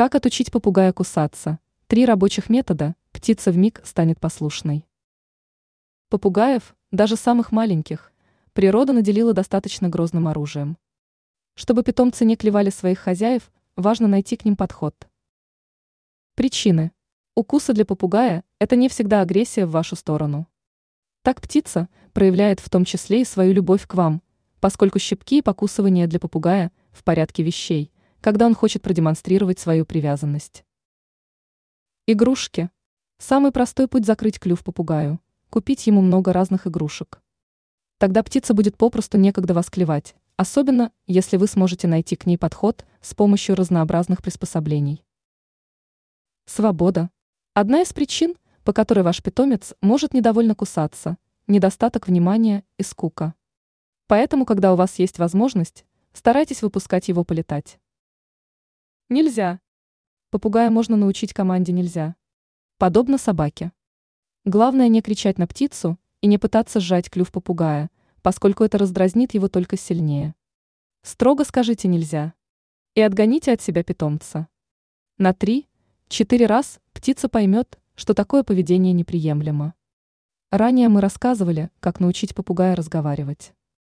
Как отучить попугая кусаться? Три рабочих метода, птица в миг станет послушной. Попугаев, даже самых маленьких, природа наделила достаточно грозным оружием. Чтобы питомцы не клевали своих хозяев, важно найти к ним подход. Причины. Укусы для попугая – это не всегда агрессия в вашу сторону. Так птица проявляет в том числе и свою любовь к вам, поскольку щипки и покусывания для попугая в порядке вещей, когда он хочет продемонстрировать свою привязанность. Игрушки. Самый простой путь закрыть клюв попугаю – купить ему много разных игрушек. Тогда птица будет попросту некогда вас клевать, особенно если вы сможете найти к ней подход с помощью разнообразных приспособлений. Свобода. Одна из причин, по которой ваш питомец может недовольно кусаться – недостаток внимания и скука. Поэтому, когда у вас есть возможность, старайтесь выпускать его полетать. Нельзя. Попугая можно научить команде нельзя. Подобно собаке. Главное не кричать на птицу и не пытаться сжать клюв попугая, поскольку это раздразнит его только сильнее. Строго скажите нельзя. И отгоните от себя питомца. На три-четыре раз птица поймет, что такое поведение неприемлемо. Ранее мы рассказывали, как научить попугая разговаривать.